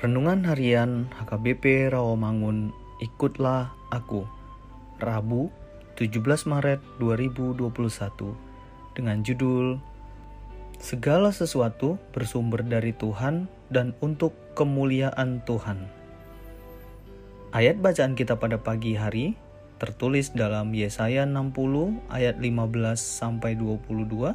Renungan Harian HKBP Rawamangun Ikutlah Aku Rabu 17 Maret 2021 dengan judul Segala sesuatu bersumber dari Tuhan dan untuk kemuliaan Tuhan. Ayat bacaan kita pada pagi hari tertulis dalam Yesaya 60 ayat 15 sampai 22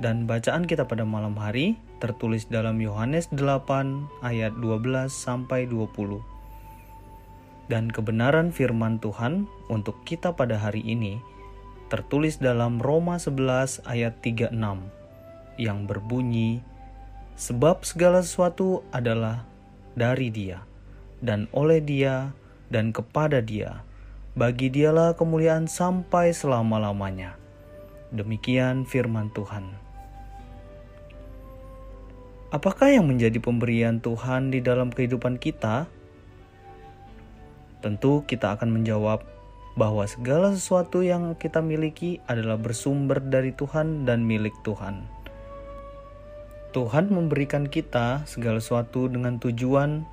dan bacaan kita pada malam hari tertulis dalam Yohanes 8 ayat 12 sampai 20. Dan kebenaran firman Tuhan untuk kita pada hari ini tertulis dalam Roma 11 ayat 36 yang berbunyi sebab segala sesuatu adalah dari Dia dan oleh Dia dan kepada Dia bagi dialah kemuliaan sampai selama-lamanya. Demikian firman Tuhan. Apakah yang menjadi pemberian Tuhan di dalam kehidupan kita? Tentu kita akan menjawab bahwa segala sesuatu yang kita miliki adalah bersumber dari Tuhan dan milik Tuhan. Tuhan memberikan kita segala sesuatu dengan tujuan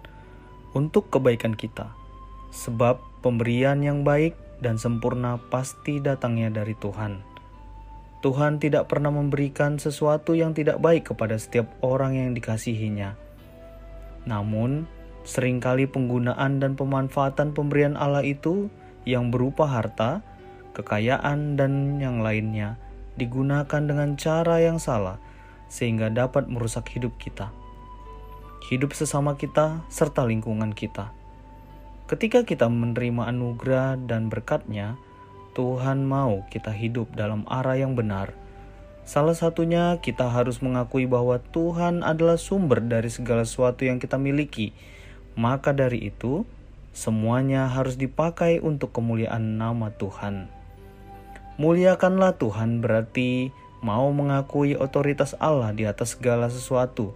untuk kebaikan kita, sebab pemberian yang baik dan sempurna pasti datangnya dari Tuhan. Tuhan tidak pernah memberikan sesuatu yang tidak baik kepada setiap orang yang dikasihinya. Namun, sering kali penggunaan dan pemanfaatan pemberian Allah itu yang berupa harta, kekayaan, dan yang lainnya digunakan dengan cara yang salah sehingga dapat merusak hidup kita, hidup sesama kita, serta lingkungan kita. Ketika kita menerima anugerah dan berkatnya, nya Tuhan mau kita hidup dalam arah yang benar. Salah satunya, kita harus mengakui bahwa Tuhan adalah sumber dari segala sesuatu yang kita miliki. Maka dari itu, semuanya harus dipakai untuk kemuliaan nama Tuhan. Muliakanlah Tuhan berarti mau mengakui otoritas Allah di atas segala sesuatu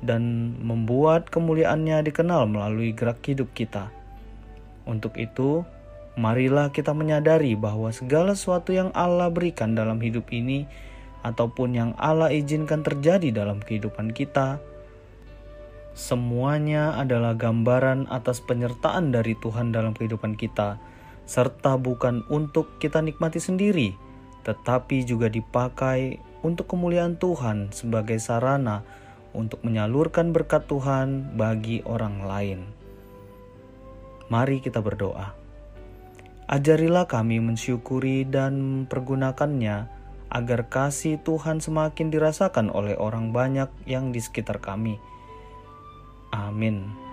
dan membuat kemuliaannya dikenal melalui gerak hidup kita. Untuk itu, marilah kita menyadari bahwa segala sesuatu yang Allah berikan dalam hidup ini ataupun yang Allah izinkan terjadi dalam kehidupan kita, semuanya adalah gambaran atas penyertaan dari Tuhan dalam kehidupan kita, serta bukan untuk kita nikmati sendiri, tetapi juga dipakai untuk kemuliaan Tuhan sebagai sarana untuk menyalurkan berkat Tuhan bagi orang lain. Mari kita berdoa. Ajarilah kami mensyukuri dan pergunakannya agar kasih Tuhan semakin dirasakan oleh orang banyak yang di sekitar kami. Amin.